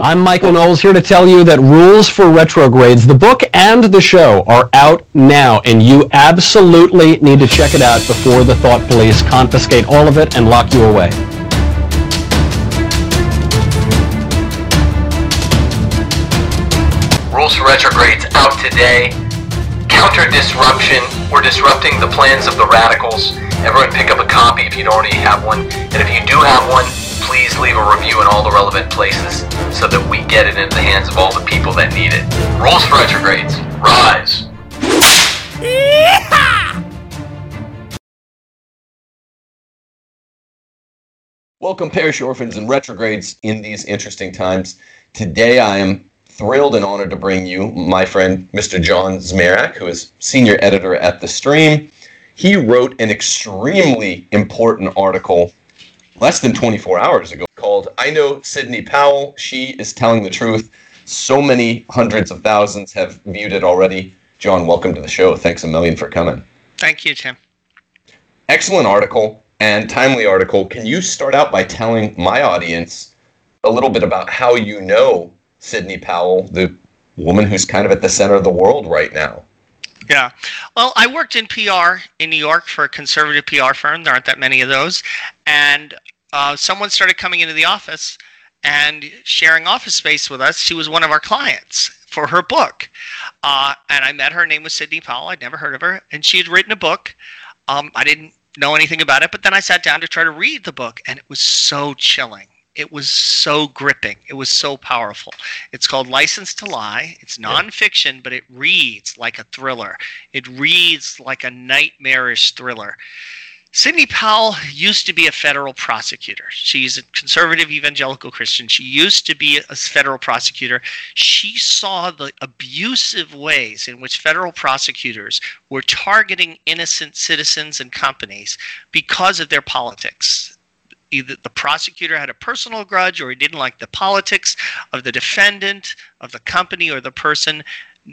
I'm Michael Knowles here to tell you that Rules for Retrogrades, the book and the show, are out now, and you absolutely need to check it out before the Thought Police confiscate all of it and lock you away. Rules for Retrogrades out today. Counter disruption. We're disrupting the plans of the radicals. Everyone pick up a copy if you don't already have one. And if you do have one, please leave a review in all the relevant places so that we get it into the hands of all the people that need it. Rules for retrogrades. Rise. Welcome, parish orphans and retrogrades in these interesting times. Today, I am thrilled and honored to bring you my friend, Mr. John Zmirak, who is senior editor at The Stream. He wrote an extremely important article less than 24 hours ago called I Know Sidney Powell. She is telling the truth. So many hundreds of thousands have viewed it already. John, welcome to the show. Thanks a million for coming. Thank you, Tim. Excellent article and timely article. Can you start out by telling my audience a little bit about how you know Sidney Powell, the woman who's kind of at the center of the world right now? Yeah. Well, I worked in PR in New York for a conservative PR firm. There aren't that many of those. And uh, someone started coming into the office and sharing office space with us. She was one of our clients for her book. Uh, and I met her. her name was Sidney Powell. I'd never heard of her. And she had written a book. Um, I didn't know anything about it, but then I sat down to try to read the book, and it was so chilling it was so gripping. It was so powerful. It's called License to Lie. It's nonfiction, but it reads like a thriller. It reads like a nightmarish thriller. Sidney Powell used to be a federal prosecutor. She's a conservative evangelical Christian. She used to be a federal prosecutor. She saw the abusive ways in which federal prosecutors were targeting innocent citizens and companies because of their politics either the prosecutor had a personal grudge or he didn't like the politics of the defendant, of the company, or the person.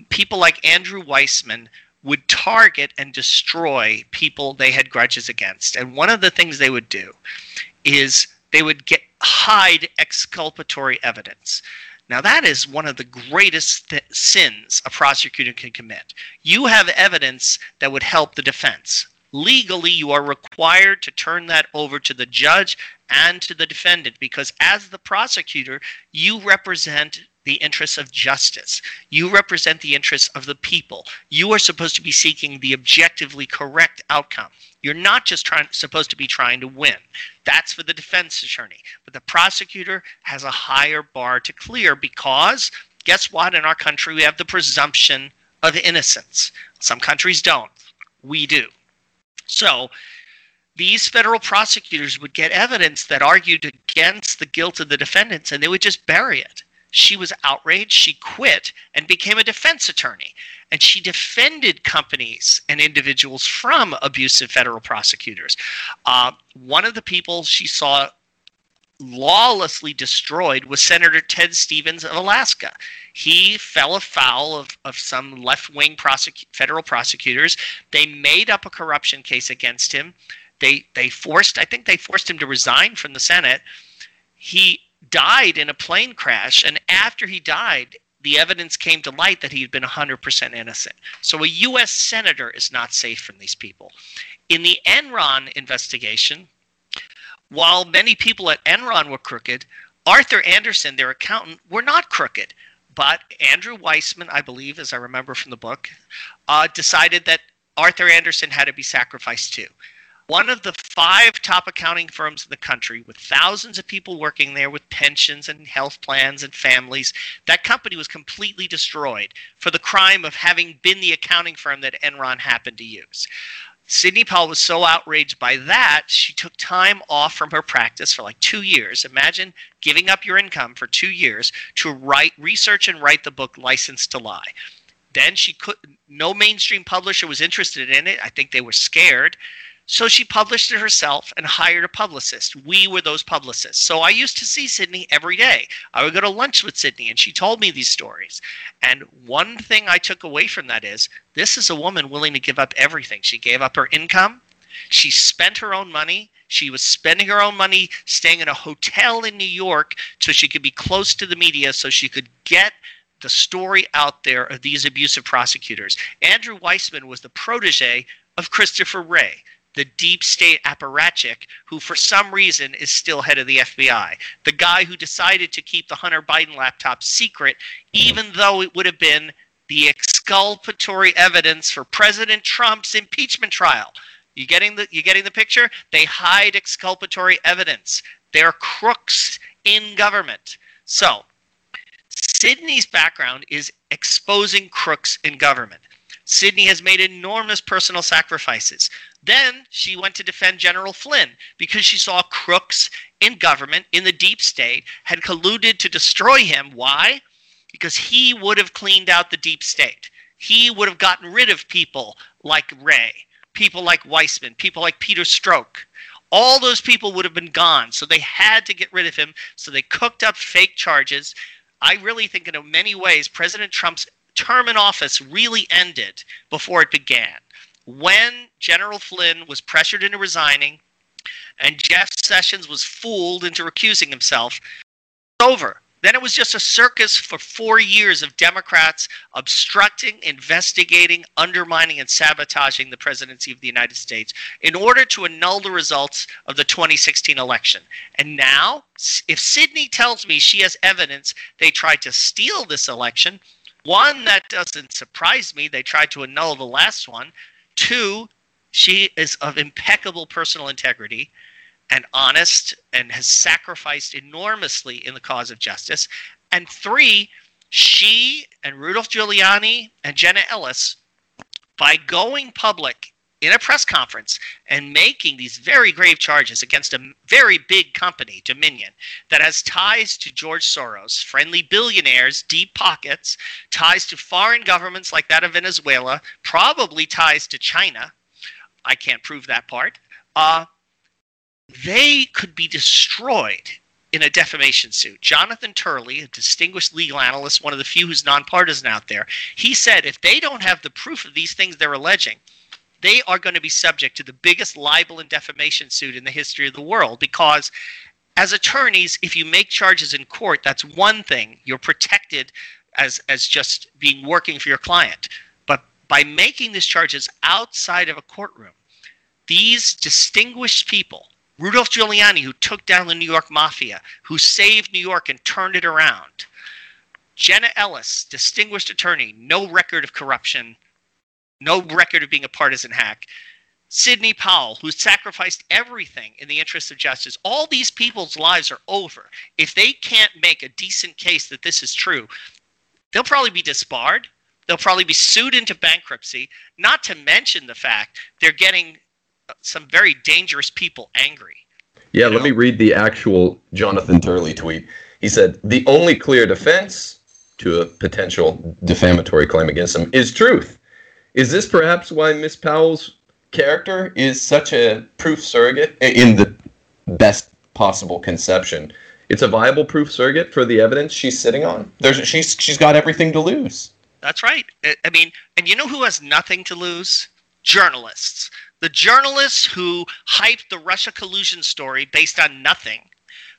People like Andrew Weissmann would target and destroy people they had grudges against. And one of the things they would do is they would get hide exculpatory evidence. Now, that is one of the greatest th- sins a prosecutor can commit. You have evidence that would help the defense legally you are required to turn that over to the judge and to the defendant because as the prosecutor you represent the interests of justice. You represent the interests of the people. You are supposed to be seeking the objectively correct outcome. You're not just trying supposed to be trying to win. That's for the defense attorney. But the prosecutor has a higher bar to clear because guess what? In our country we have the presumption of innocence. Some countries don't. We do. So these federal prosecutors would get evidence that argued against the guilt of the defendants and they would just bury it. She was outraged. She quit and became a defense attorney. And she defended companies and individuals from abusive federal prosecutors. Uh, one of the people she saw lawlessly destroyed was Senator Ted Stevens of Alaska. He fell afoul of, of some left wing federal prosecutors. They made up a corruption case against him. They, they forced, I think they forced him to resign from the Senate. He died in a plane crash, and after he died, the evidence came to light that he had been 100% innocent. So a U.S. senator is not safe from these people. In the Enron investigation, while many people at Enron were crooked, Arthur Andersen, their accountant, were not crooked. But Andrew Weissmann, I believe, as I remember from the book, uh, decided that Arthur Andersen had to be sacrificed too. One of the five top accounting firms in the country, with thousands of people working there with pensions and health plans and families, that company was completely destroyed for the crime of having been the accounting firm that Enron happened to use. Sidney Powell was so outraged by that, she took time off from her practice for like two years. Imagine giving up your income for two years to write, research, and write the book License to Lie. Then she could, no mainstream publisher was interested in it. I think they were scared. So she published it herself and hired a publicist. We were those publicists. So I used to see Sidney every day. I would go to lunch with Sidney and she told me these stories. And one thing I took away from that is this is a woman willing to give up everything. She gave up her income. She spent her own money. She was spending her own money staying in a hotel in New York so she could be close to the media so she could get the story out there of these abusive prosecutors. Andrew Weissmann was the protege of Christopher Wray, the deep state apparatchik who, for some reason, is still head of the FBI. The guy who decided to keep the Hunter Biden laptop secret, even though it would have been the exculpatory evidence for President Trump's impeachment trial. You getting the you getting the picture? They hide exculpatory evidence. They're crooks in government. So, Sidney's background is exposing crooks in government. Sidney has made enormous personal sacrifices. Then she went to defend General Flynn because she saw crooks in government, in the deep state, had colluded to destroy him. Why? Because he would have cleaned out the deep state. He would have gotten rid of people like Wray, people like Weissmann, people like Peter Strzok. All those people would have been gone. So they had to get rid of him. So they cooked up fake charges. I really think, in many ways, President Trump's term in office really ended before it began. When General Flynn was pressured into resigning and Jeff Sessions was fooled into recusing himself, it's over. Then it was just a circus for four years of Democrats obstructing, investigating, undermining, and sabotaging the presidency of the United States in order to annul the results of the 2016 election. And now, if Sidney tells me she has evidence they tried to steal this election, one, that doesn't surprise me. They tried to annul the last one. Two, she is of impeccable personal integrity and honest and has sacrificed enormously in the cause of justice. And three, she and Rudolph Giuliani and Jenna Ellis, by going public in a press conference and making these very grave charges against a very big company, Dominion, that has ties to George Soros, friendly billionaires, deep pockets, ties to foreign governments like that of Venezuela, probably ties to China. I can't prove that part. Uh, they could be destroyed in a defamation suit. Jonathan Turley, a distinguished legal analyst, one of the few who's nonpartisan out there, he said if they don't have the proof of these things they're alleging, they are going to be subject to the biggest libel and defamation suit in the history of the world because as attorneys if you make charges in court that's one thing you're protected as as just being working for your client but by making these charges outside of a courtroom these distinguished people Rudolph Giuliani, who took down the New York Mafia, who saved New York and turned it around. Jenna Ellis, distinguished attorney, no record of corruption, no record of being a partisan hack. Sidney Powell, who sacrificed everything in the interest of justice. All these people's lives are over. If they can't make a decent case that this is true, they'll probably be disbarred. They'll probably be sued into bankruptcy, not to mention the fact they're getting some very dangerous people angry. Yeah, let know? me read the actual Jonathan Turley tweet. He said, The only clear defense to a potential defamatory claim against him is truth. Is this perhaps why Miss Powell's character is such a proof surrogate in the best possible conception? It's a viable proof surrogate for the evidence she's sitting on. There's she's she's got everything to lose. That's right. I mean, and you know who has nothing to lose? Journalists the journalists who hyped the Russia collusion story based on nothing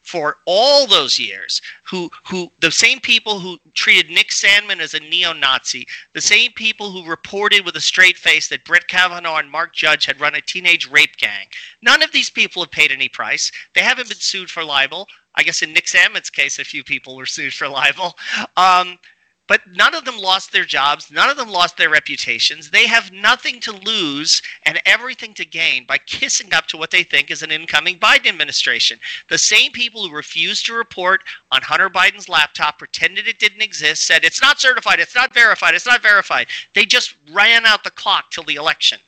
for all those years who who the same people who treated Nick Sandmann as a neo-Nazi, the same people who reported with a straight face that Brett Kavanaugh and Mark Judge had run a teenage rape gang. None of these people have paid any price. They haven't been sued for libel. I guess in Nick Sandmann's case, a few people were sued for libel. Um, but none of them lost their jobs. None of them lost their reputations. They have nothing to lose and everything to gain by kissing up to what they think is an incoming Biden administration. The same people who refused to report on Hunter Biden's laptop, pretended it didn't exist, said it's not certified, it's not verified, it's not verified. They just ran out the clock till the election.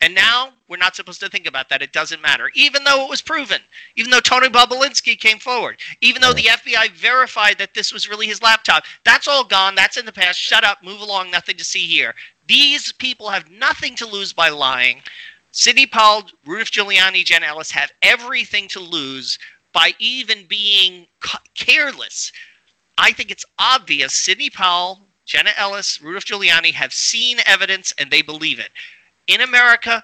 And now we're not supposed to think about that. It doesn't matter. Even though it was proven, even though Tony Bobulinski came forward, even though the FBI verified that this was really his laptop, that's all gone. That's in the past. Shut up. Move along. Nothing to see here. These people have nothing to lose by lying. Sidney Powell, Rudolph Giuliani, Jen Ellis have everything to lose by even being careless. I think it's obvious Sidney Powell, Jenna Ellis, Rudolph Giuliani have seen evidence and they believe it in America,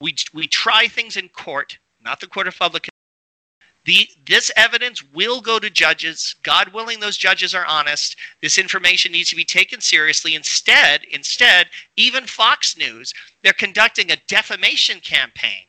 We we try things in court, not the court of public. The, this evidence will go to judges. God willing, those judges are honest. This information needs to be taken seriously. Instead, instead, even Fox News, they're conducting a defamation campaign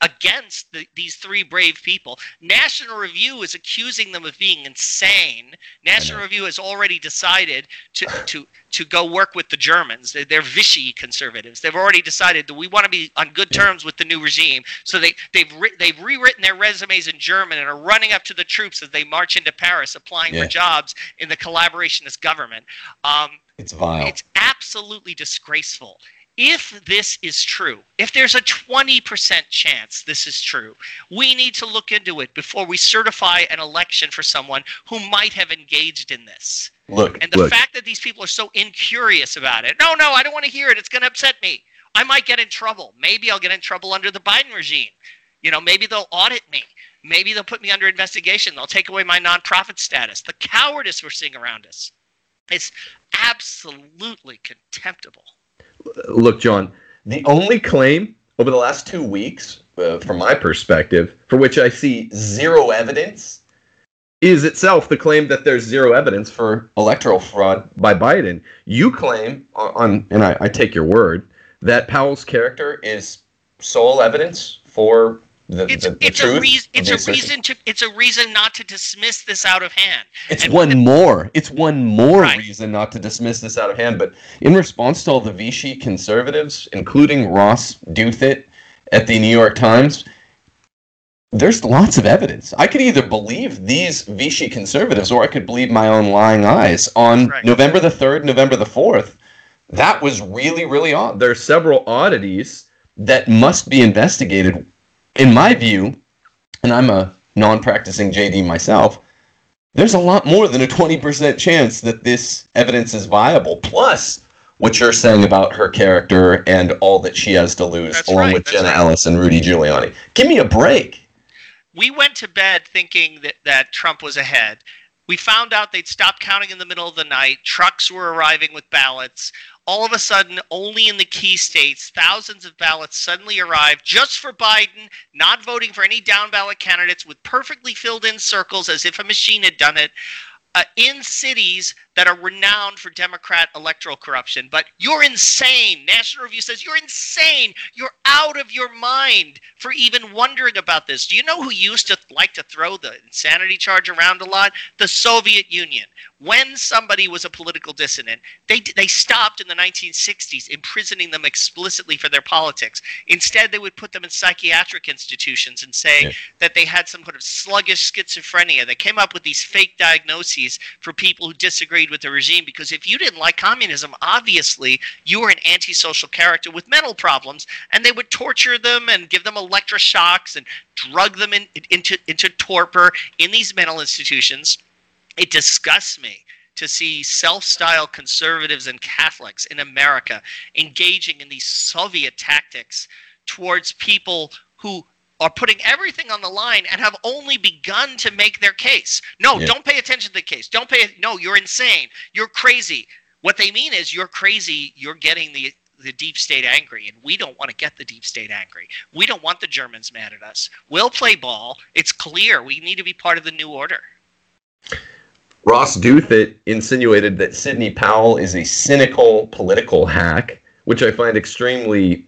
against the, these three brave people. National Review is accusing them of being insane. National Review has already decided to, to, to go work with the Germans. They're, they're Vichy conservatives. They've already decided that we want to be on good terms with the new regime. So they, they've, re- they've rewritten their resumes in German and are running up to the troops as they march into Paris, applying Yeah. for jobs in the collaborationist government. Um, It's vile. it's absolutely disgraceful. If this is true, if there's a 20% chance this is true, we need to look into it before we certify an election for someone who might have engaged in this. Look, And the look. fact that these people are so incurious about it, no, no, I don't want to hear it. It's going to upset me. I might get in trouble. Maybe I'll get in trouble under the Biden regime. You know, maybe they'll audit me. Maybe they'll put me under investigation. They'll take away my nonprofit status. The cowardice we're seeing around us is absolutely contemptible. Look, John, the only claim over the last two weeks, uh, from my perspective, for which I see zero evidence, is itself the claim that there's zero evidence for electoral fraud by Biden. You claim on, and I, I take your word, that Powell's character is sole evidence for the, It's, the, the it's truth. a reason. It's a reason to. It's a reason not to dismiss this out of hand. It's And one more. It's one more Right. reason not to dismiss this out of hand. But in response to all the Vichy conservatives, including Ross Douthat at the New York Times, there's lots of evidence. I could either believe these Vichy conservatives or I could believe my own lying eyes. On Right. November the 3rd, November the 4th, that was really, really odd. There are several oddities that must be investigated. In my view, and I'm a non practicing JD myself, there's a lot more than a 20% chance that this evidence is viable. Plus, what you're saying about her character and all that she has to lose, That's along right, with Jenna right. Ellis and Rudy Giuliani. Give me a break. we went to bed thinking that, that Trump was ahead. We found out they'd stopped counting in the middle of the night. Trucks were arriving with ballots. All of a sudden, only in the key states, thousands of ballots suddenly arrived just for Biden, not voting for any down ballot candidates with perfectly filled in circles as if a machine had done it. Uh, in cities that are renowned for Democrat electoral corruption. But you're insane. National Review says you're insane. You're out of your mind for even wondering about this. Do you know who used to like to throw the insanity charge around a lot? The Soviet Union. When somebody was a political dissident, they they stopped in the 1960s imprisoning them explicitly for their politics. Instead, they would put them in psychiatric institutions and say Yeah. that they had some kind of sluggish schizophrenia. They came up with these fake diagnoses for people who disagreed with the regime because if you didn't like communism, obviously you were an antisocial character with mental problems, and they would torture them and give them electroshocks and drug them in, into into torpor in these mental institutions. It disgusts me to see self-styled conservatives and Catholics in America engaging in these Soviet tactics towards people who are putting everything on the line and have only begun to make their case. No, Yeah. don't pay attention to the case. Don't pay no, you're insane. You're crazy. What they mean is you're crazy, you're getting the the deep state angry and we don't want to get the deep state angry. We don't want the Germans mad at us. We'll play ball. It's clear we need to be part of the new order. Ross Douthat insinuated that Sidney Powell is a cynical political hack, which I find extremely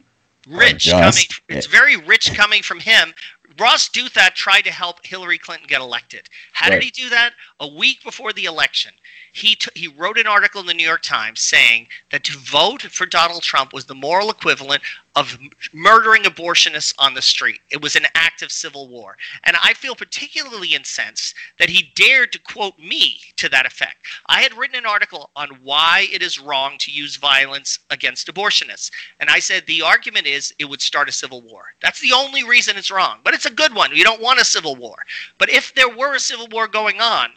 uh, rich Unjust. coming eh. it's very rich coming from him ross douthat tried to help hillary clinton get elected how Right. did he do that a week before the election he, t- he wrote an article in the new york times saying that to vote for donald trump was the moral equivalent of m- murdering abortionists on the street it was an act of civil war and i feel particularly incensed that he dared to quote me to that effect i had written an article on why it is wrong to use violence against abortionists and I said the argument is it would start a civil war. That's the only reason it's wrong. But it's a good one. You don't want a civil war. But if there were a civil war going on,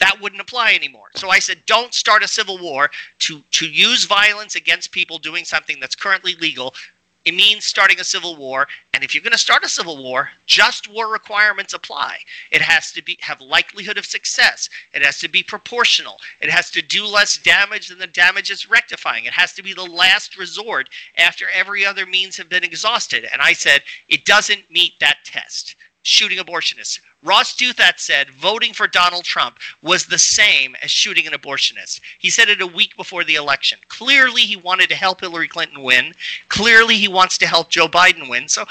that wouldn't apply anymore. So I said don't start a civil war to to use violence against people doing something that's currently legal it means starting a civil war. And if you're going to start a civil war, just war requirements apply. It has to be have likelihood of success. It has to be proportional. It has to do less damage than the damage it's rectifying. It has to be the last resort after every other means have been exhausted. And I said it doesn't meet that test shooting abortionists. Ross Douthat said voting for Donald Trump was the same as shooting an abortionist. He said it a week before the election. Clearly, he wanted to help Hillary Clinton win. Clearly, he wants to help Joe Biden win. So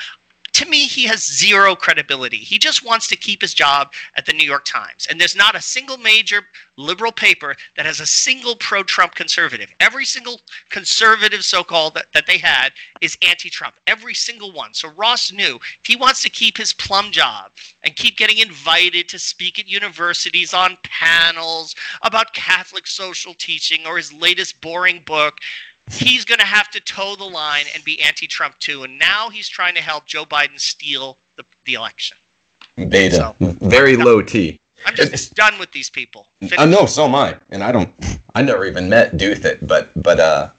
to me, he has zero credibility. He just wants to keep his job at the New York Times. And there's not a single major liberal paper that has a single pro Trump conservative. Every single conservative, so called, that, that they had is anti Trump. Every single one. So Ross knew if he wants to keep his plum job and keep getting invited to speak at universities on panels about Catholic social teaching or his latest boring book, he's going to have to toe the line and be anti-Trump too. And now he's trying to help Joe Biden steal the, the election. Beta, so, very low T. I'm just it's, done with these people. I know, so am I. And I don't. I never even met Douthat, but but uh,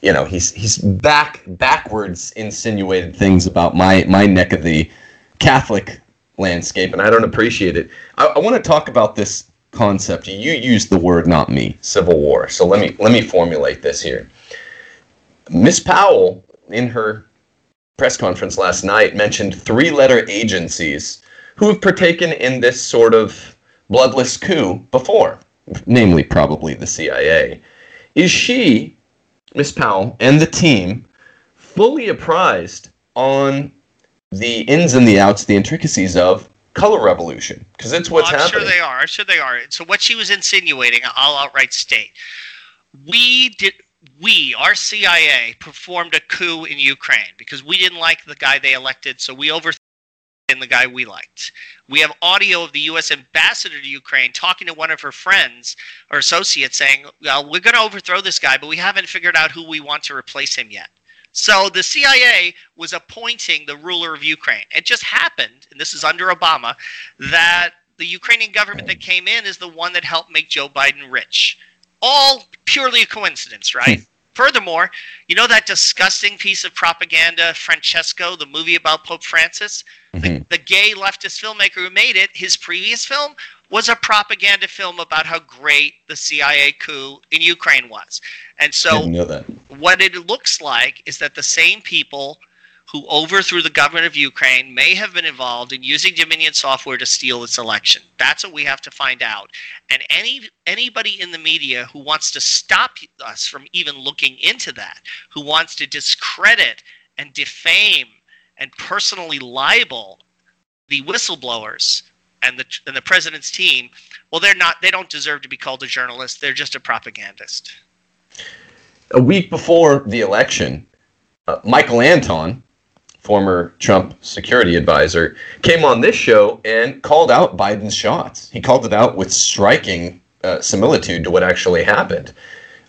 you know, he's he's back backwards insinuated things about my my neck of the Catholic landscape, and I don't appreciate it. I, I want to talk about this concept. You used the word, not me, civil war. So let me let me formulate this here. Miss Powell, in her press conference last night, mentioned three letter agencies who have partaken in this sort of bloodless coup before, namely, probably the CIA. Is she, Miss Powell, and the team fully apprised on the ins and the outs, the intricacies of color revolution? Because it's what's well, I'm happening. I'm sure they are. I'm sure they are. So, what she was insinuating, I'll outright state. We did we, our CIA, performed a coup in Ukraine because we didn't like the guy they elected, so we overthrew the guy we liked. We have audio of the U.S. ambassador to Ukraine talking to one of her friends or associates saying, Well, we're going to overthrow this guy, but we haven't figured out who we want to replace him yet. So the CIA was appointing the ruler of Ukraine. It just happened, and this is under Obama, that the Ukrainian government that came in is the one that helped make Joe Biden rich all purely a coincidence, right? Hmm. Furthermore, you know that disgusting piece of propaganda, Francesco, the movie about Pope Francis? Mm-hmm. The, the, gay leftist filmmaker who made it, his previous film was a propaganda film about how great the CIA coup in Ukraine was. And so, what it looks like is that the same people who overthrew the government of Ukraine may have been involved in using Dominion software to steal its election. That's what we have to find out. And any anybody in the media who wants to stop us from even looking into that, who wants to discredit and defame and personally libel the whistleblowers and the and the president's team, well, they're not. They don't deserve to be called a journalist. They're just a propagandist. A week before the election, uh, Michael Anton, former Trump security advisor, came on this show and called out Biden's shots. He called it out with striking uh, similitude to what actually happened.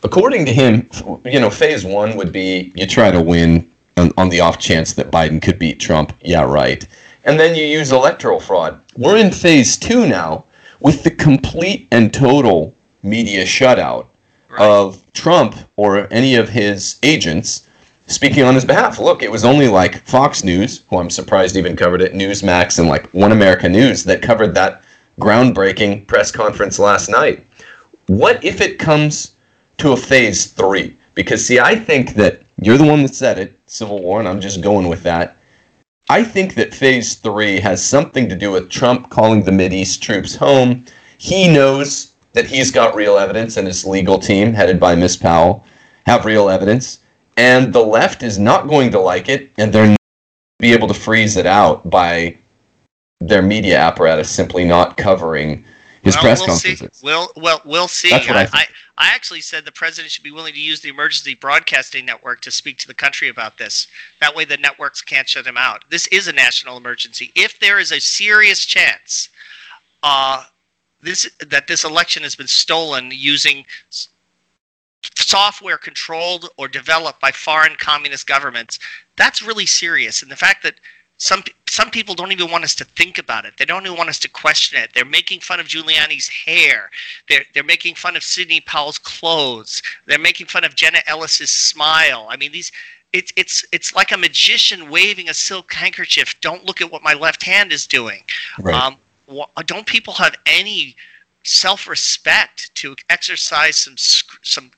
According to him, you know, phase one would be you try to win on, on the off chance that Biden could beat Trump. Yeah, right. And then you use electoral fraud. We're in phase two now with the complete and total media shutout right. of Trump or any of his agents speaking on his behalf. Look, it was only like Fox News, who I'm surprised even covered it, Newsmax, and like One America News that covered that groundbreaking press conference last night. What if it comes to a phase three? Because, see, I think that you're the one that said it, Civil War, and I'm just going with that. I think that phase three has something to do with Trump calling the East troops home. He knows that he's got real evidence, and his legal team, headed by Miss Powell, have real evidence and the left is not going to like it, and they're not be able to freeze it out by their media apparatus simply not covering his well, press we'll conferences. See. We'll, well, we'll see. That's what I, I, I, actually said the president should be willing to use the emergency broadcasting network to speak to the country about this. That way, the networks can't shut him out. This is a national emergency. If there is a serious chance uh, this that this election has been stolen using software controlled or developed by foreign communist governments, that's really serious. And the fact that some some people don't even want us to think about it. They don't even want us to question it. They're making fun of Giuliani's hair. They're they're making fun of Sidney Powell's clothes. They're making fun of Jenna Ellis's smile. I mean, these it's it's it's like a magician waving a silk handkerchief. Don't look at what my left hand is doing. Right. Um, don't people have any self-respect to exercise some some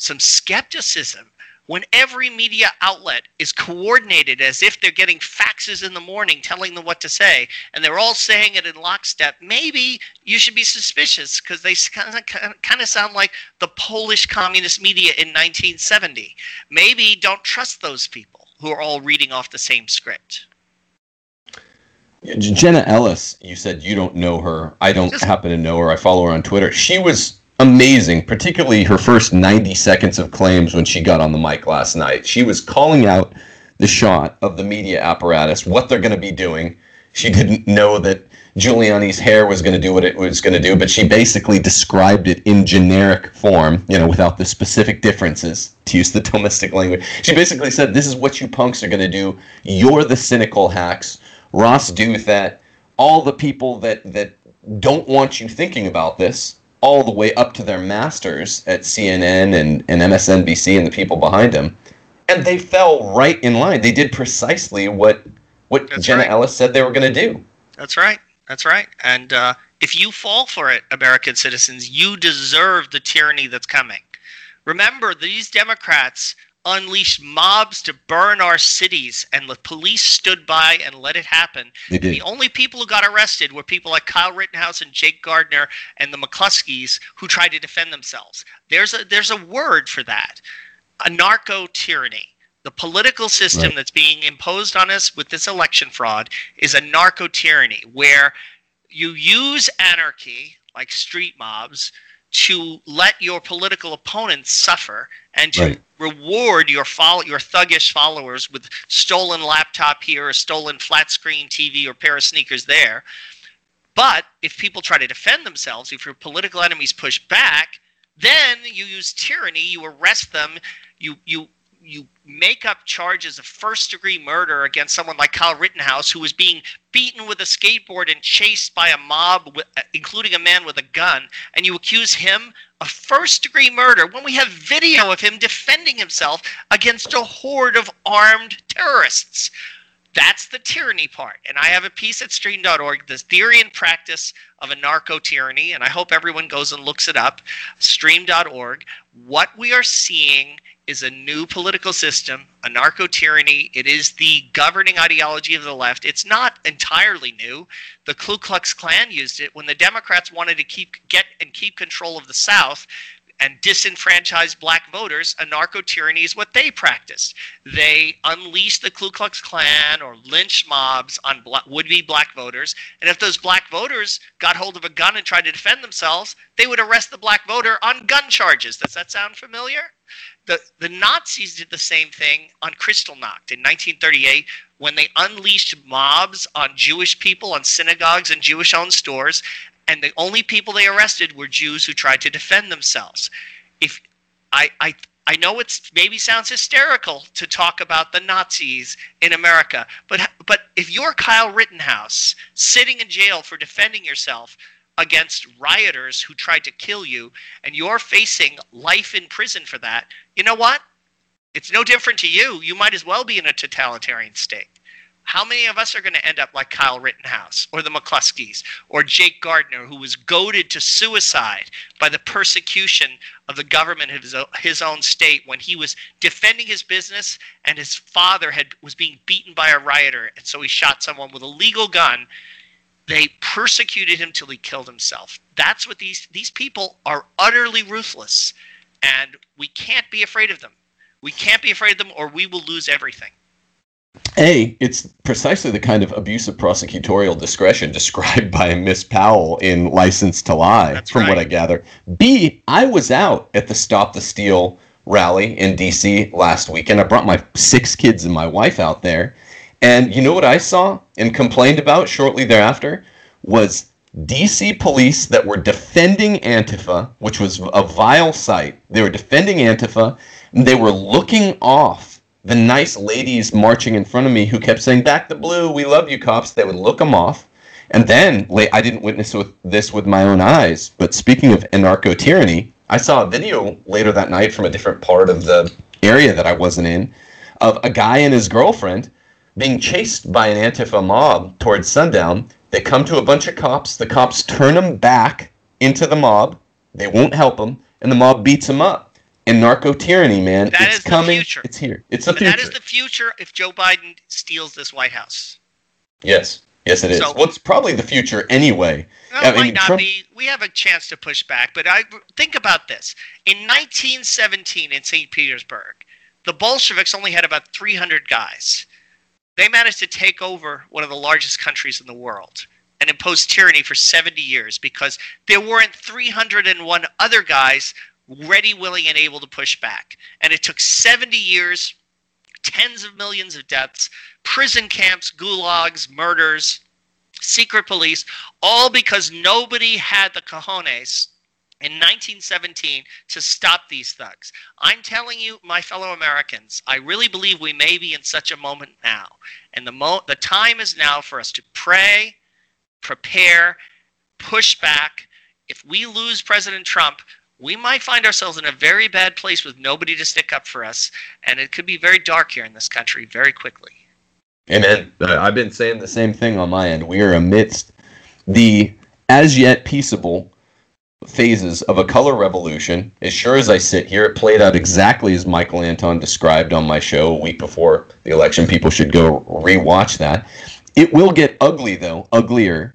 some skepticism when every media outlet is coordinated as if they're getting faxes in the morning telling them what to say and they're all saying it in lockstep maybe you should be suspicious because they kind of kind of sound like the polish communist media in 1970 maybe don't trust those people who are all reading off the same script Jenna Ellis, you said you don't know her. I don't Just- happen to know her. I follow her on Twitter. She was amazing, particularly her first 90 seconds of claims when she got on the mic last night. She was calling out the shot of the media apparatus, what they're going to be doing. She didn't know that Giuliani's hair was going to do what it was going to do, but she basically described it in generic form, you know, without the specific differences, to use the domestic language. She basically said, This is what you punks are going to do. You're the cynical hacks. Ross Douthat, all the people that, that don't want you thinking about this, all the way up to their masters at CNN and, and MSNBC and the people behind them. And they fell right in line. They did precisely what what That's Jenna right. Ellis said they were going to do. That's right. That's right. And uh, if you fall for it, American citizens, you deserve the tyranny that's coming. Remember, these Democrats unleashed mobs to burn our cities, and the police stood by and let it happen. They did. The only people who got arrested were people like Kyle Rittenhouse and Jake Gardner and the McCluskeys who tried to defend themselves. There's a there's a word for that. Anarcho tyranny. The political system Right. that's being imposed on us with this election fraud is anarcho tyranny where you use anarchy like street mobs to let your political opponents suffer and to Right. reward your follow your thuggish followers with stolen laptop here, a stolen flat screen TV or pair of sneakers there. But if people try to defend themselves, if your political enemies push back, then you use tyranny, you arrest them, you you you make up charges of first degree murder against someone like Kyle Rittenhouse, who was being beaten with a skateboard and chased by a mob, wi- uh, including a man with a gun, and you accuse him of first degree murder when we have video of him defending himself against a horde of armed terrorists. That's the tyranny part. And I have a piece at stream.org, the theory and practice of anarcho tyranny, and I hope everyone goes and looks it up. Stream.org. What we are seeing is a new political system, anarcho tyranny. It is the governing ideology of the left. It's not entirely new. The Ku Klux Klan used it when the Democrats wanted to keep get and keep control of the South and disenfranchise black voters, anarcho tyranny is what they practiced. They unleashed the Ku Klux Klan or lynch mobs on would-be black voters, and if those black voters got hold of a gun and tried to defend themselves, they would arrest the black voter on gun charges. Does that sound familiar? The the Nazis did the same thing on Kristallnacht in 1938 when they unleashed mobs on Jewish people, on synagogues and Jewish-owned stores, and the only people they arrested were Jews who tried to defend themselves. If I I I know it's maybe sounds hysterical to talk about the Nazis in America, but but if you're Kyle Rittenhouse sitting in jail for defending yourself against rioters who tried to kill you and you're facing life in prison for that, you know what? It's no different to you. You might as well be in a totalitarian state. How many of us are going to end up like Kyle Rittenhouse or the McCluskeys or Jake Gardner, who was goaded to suicide by the persecution of the government of his, own state when he was defending his business and his father had was being beaten by a rioter, and so he shot someone with a legal gun. They persecuted him till he killed himself. That's what these these people are utterly ruthless, and we can't be afraid of them. We can't be afraid of them, or we will lose everything. A, it's precisely the kind of abuse of prosecutorial discretion described by Miss Powell in License to Lie, That's from what I gather. B, I was out at the Stop the Steal rally in DC last weekend. I brought my six kids and my wife out there. And you know what I saw and complained about shortly thereafter was DC police that were defending Antifa, which was a vile sight. They were defending Antifa. And they were looking off the nice ladies marching in front of me who kept saying, Back the blue, we love you, cops. They would look them off. And then, I didn't witness this with my own eyes, but speaking of anarcho tyranny, I saw a video later that night from a different part of the area that I wasn't in of a guy and his girlfriend being chased by an Antifa mob towards sundown. They come to a bunch of cops. The cops turn them back into the mob. They won't help them, and the mob beats them up. Anarcho tyranny, man, That it's coming. It's here. It's the But future. that is the future if Joe Biden steals this White House. yes, yes, it is. So- well, it's probably the future anyway. No, I it might not Trump- be. We have a chance to push back, but I think about this. In 1917 in St. Petersburg, the Bolsheviks only had about 300 guys. They managed to take over one of the largest countries in the world and impose tyranny for 70 years because there weren't 301 other guys ready, willing, and able to push back. And it took 70 years, tens of millions of deaths, prison camps, gulags, murders, secret police, all because nobody had the cojones in 1917 to stop these thugs. I'm telling you, my fellow Americans, I really believe we may be in such a moment now. And the, mo- the time is now for us to pray, prepare, push back. If we lose President Trump, we might find ourselves in a very bad place with nobody to stick up for us. And it could be very dark here in this country very quickly. Amen. Uh, I've been saying the same thing on my end. We are amidst the as yet peaceable phases of a color revolution. As sure as I sit here, it played out exactly as Michael Anton described on my show a week before the election. People should go rewatch that. It will get ugly, though, uglier,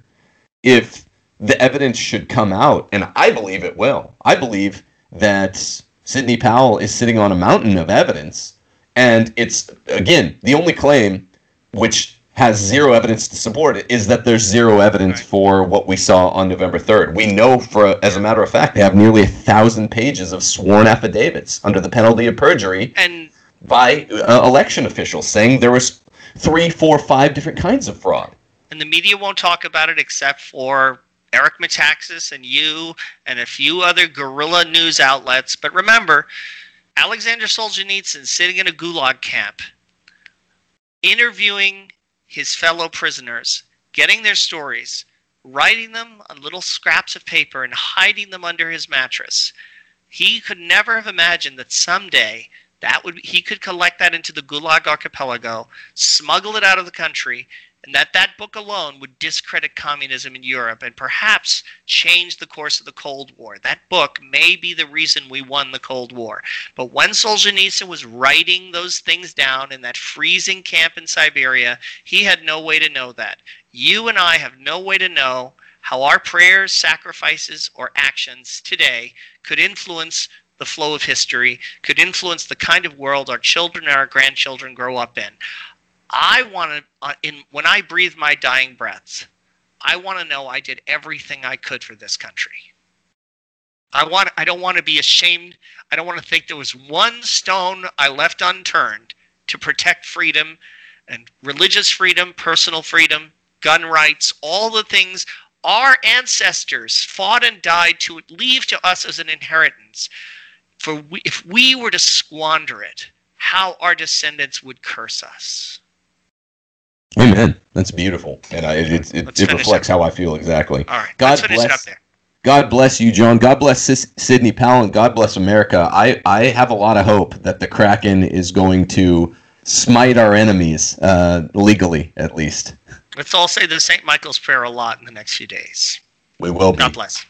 if the evidence should come out, and I believe it will. I believe that Sidney Powell is sitting on a mountain of evidence, and it's, again, the only claim which has zero evidence to support it, is that there's zero evidence for what we saw on November 3rd. We know, for as a matter of fact, they have nearly a thousand pages of sworn affidavits under the penalty of perjury And by uh, election officials saying there was three, four, five different kinds of fraud. and the media won't talk about it except for Eric Metaxas and you and a few other guerrilla news outlets. But remember, Alexander Solzhenitsyn sitting in a gulag camp, interviewing his fellow prisoners, getting their stories, writing them on little scraps of paper and hiding them under his mattress. He could never have imagined that someday that would he could collect that into the Gulag archipelago, smuggle it out of the country, and that that book alone would discredit communism in Europe and perhaps change the course of the Cold War. That book may be the reason we won the Cold War. But when Solzhenitsyn was writing those things down in that freezing camp in Siberia, he had no way to know that. You and I have no way to know how our prayers, sacrifices, or actions today could influence the flow of history, could influence the kind of world our children and our grandchildren grow up in. I want to, uh, in when I breathe my dying breaths, I want to know I did everything I could for this country. I want. I don't want to be ashamed. I don't want to think there was one stone I left unturned to protect freedom and religious freedom, personal freedom, gun rights, all the things our ancestors fought and died to leave to us as an inheritance. For we, if we were to squander it, how our descendants would curse us. Amen. That's beautiful, and I, it, it, Let's it reflects it. how I feel exactly. All right, God let's finish it bless- up there. God bless you, John. God bless Sis- Sidney Powell, and God bless America. I, I have a lot of hope that the Kraken is going to smite our enemies, uh, legally at least. Let's all say the St. Michael's prayer a lot in the next few days. We will be. God bless.